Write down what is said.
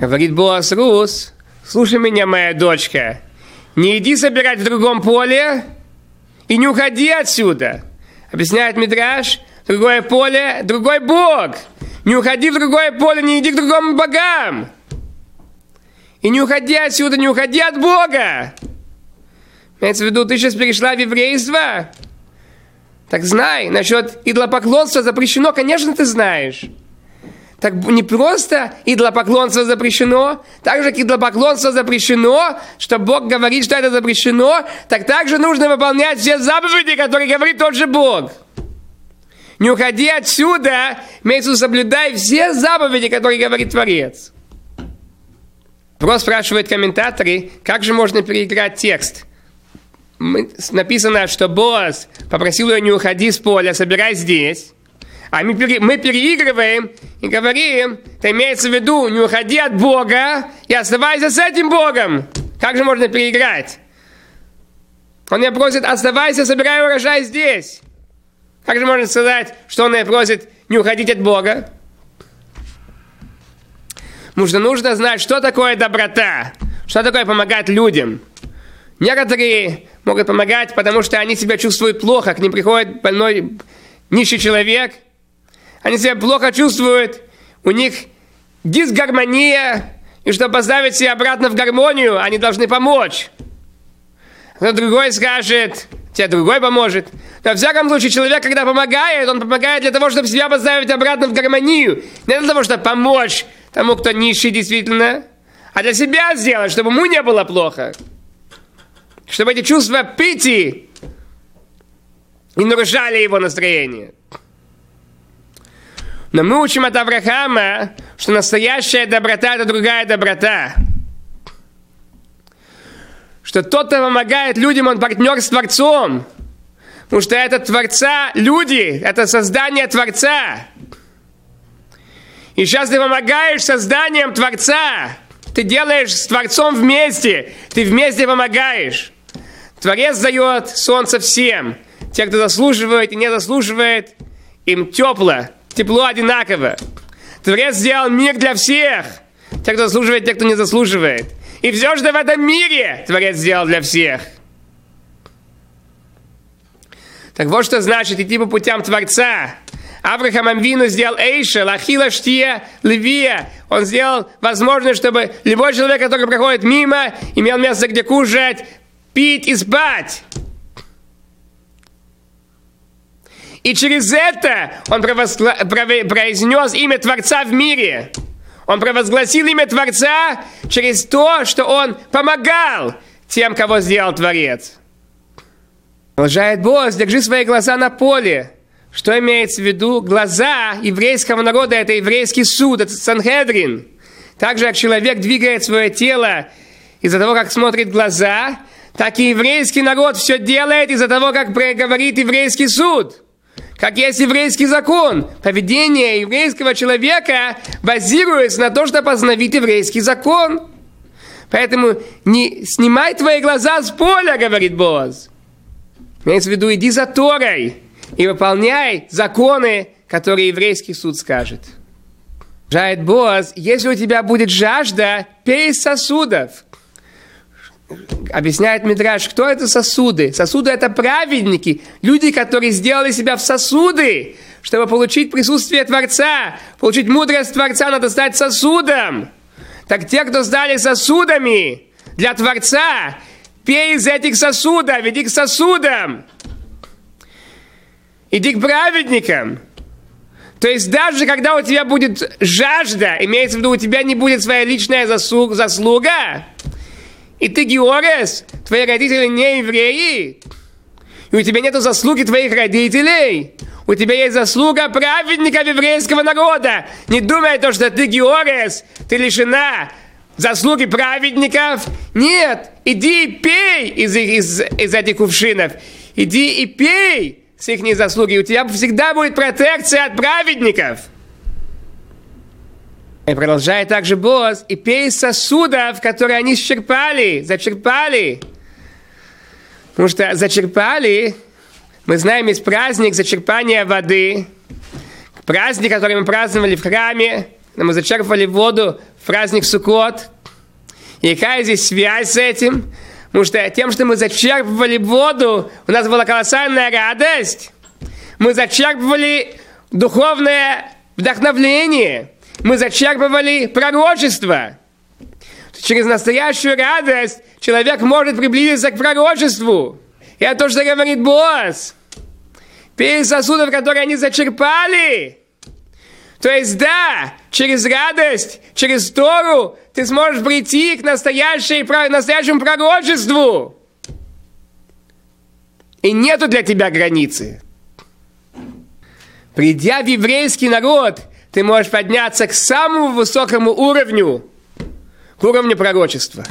Говорит Боас Рус, слушай меня, моя дочка, не иди собирать в другом поле и не уходи отсюда. Объясняет Мидраш, другое поле, другой Бог. Не уходи в другое поле, не иди к другому богам. И не уходи отсюда, не уходи от Бога. Имеется в виду, ты сейчас перешла в еврейство? Так знай, насчет идолопоклонства запрещено, конечно, ты знаешь. Так не просто идолопоклонство запрещено, так же, как идолопоклонство запрещено, что Бог говорит, что это запрещено, так также нужно выполнять все заповеди, которые говорит тот же Бог. Не уходи отсюда, имеется соблюдай все заповеди, которые говорит Творец. Вопрос спрашивают комментаторы, как же можно переиграть текст? Написано, что Боас попросил ее не уходи с поля, собирай здесь. А мы, пере, мы переигрываем и говорим, это имеется в виду, не уходи от Бога и оставайся с этим Богом. Как же можно переиграть? Он меня просит, оставайся, собирай урожай здесь. Как же можно сказать, что он меня просит не уходить от Бога? Нужно, нужно знать, что такое доброта, что такое помогать людям. Некоторые могут помогать, потому что они себя чувствуют плохо, к ним приходит больной нищий человек – они себя плохо чувствуют, у них дисгармония, и чтобы поставить себя обратно в гармонию, они должны помочь. Кто другой скажет, тебе другой поможет. Но, во всяком случае, человек, когда помогает, он помогает для того, чтобы себя поставить обратно в гармонию. Не для того, чтобы помочь тому, кто нищий действительно, а для себя сделать, чтобы ему не было плохо. Чтобы эти чувства пити не нарушали его настроение. Но мы учим от Авраама, что настоящая доброта – это другая доброта. Что тот, кто помогает людям, он партнер с Творцом. Потому что это Творца, люди, это создание Творца. И сейчас ты помогаешь созданием Творца. Ты делаешь с Творцом вместе. Ты вместе помогаешь. Творец дает солнце всем. Те, кто заслуживает и не заслуживает, им тепло тепло одинаково. Творец сделал мир для всех. Те, кто заслуживает, те, кто не заслуживает. И все, что в этом мире Творец сделал для всех. Так вот, что значит идти по путям Творца. Авраам Амвину сделал Эйша, Лахила Штия, Левия. Он сделал возможность, чтобы любой человек, который проходит мимо, имел место, где кушать, пить и спать. И через это он провозгла... произнес имя Творца в мире. Он провозгласил имя Творца через то, что он помогал тем, кого сделал Творец. Продолжает Босс, держи свои глаза на поле. Что имеется в виду? Глаза еврейского народа – это еврейский суд, это Санхедрин. Так же, как человек двигает свое тело из-за того, как смотрит глаза, так и еврейский народ все делает из-за того, как говорит еврейский суд – как есть еврейский закон. Поведение еврейского человека базируется на том, что познавит еврейский закон. Поэтому не снимай твои глаза с поля, говорит Боаз. Имеется в виду, иди за Торой и выполняй законы, которые еврейский суд скажет. Жает Боаз, если у тебя будет жажда, пей сосудов – объясняет Мидраш, кто это сосуды? Сосуды это праведники, люди, которые сделали себя в сосуды, чтобы получить присутствие Творца, получить мудрость Творца, надо стать сосудом. Так те, кто стали сосудами для Творца, пей из этих сосудов, иди к сосудам. Иди к праведникам. То есть даже когда у тебя будет жажда, имеется в виду, у тебя не будет своя личная заслуга, и ты Георес, твои родители не евреи. И у тебя нет заслуги твоих родителей. У тебя есть заслуга праведника еврейского народа. Не думай то, что ты Георес, ты лишена заслуги праведников. Нет, иди и пей из, из, из этих кувшинов. Иди и пей с их заслуги. У тебя всегда будет протекция от праведников. И продолжает также Боз, и пей сосудов, которые они черпали, зачерпали. Потому что зачерпали, мы знаем, есть праздник зачерпания воды. Праздник, который мы праздновали в храме, мы зачерпывали воду праздник Суккот. И какая здесь связь с этим? Потому что тем, что мы зачерпывали воду, у нас была колоссальная радость. Мы зачерпывали духовное вдохновление. Мы зачерпывали пророчество. Через настоящую радость человек может приблизиться к пророчеству. И это то, что говорит босс. Пей сосудов, которые они зачерпали. То есть, да, через радость, через Тору ты сможешь прийти к настоящей, настоящему пророчеству. И нету для тебя границы. Придя в еврейский народ, ты можешь подняться к самому высокому уровню, к уровню пророчества.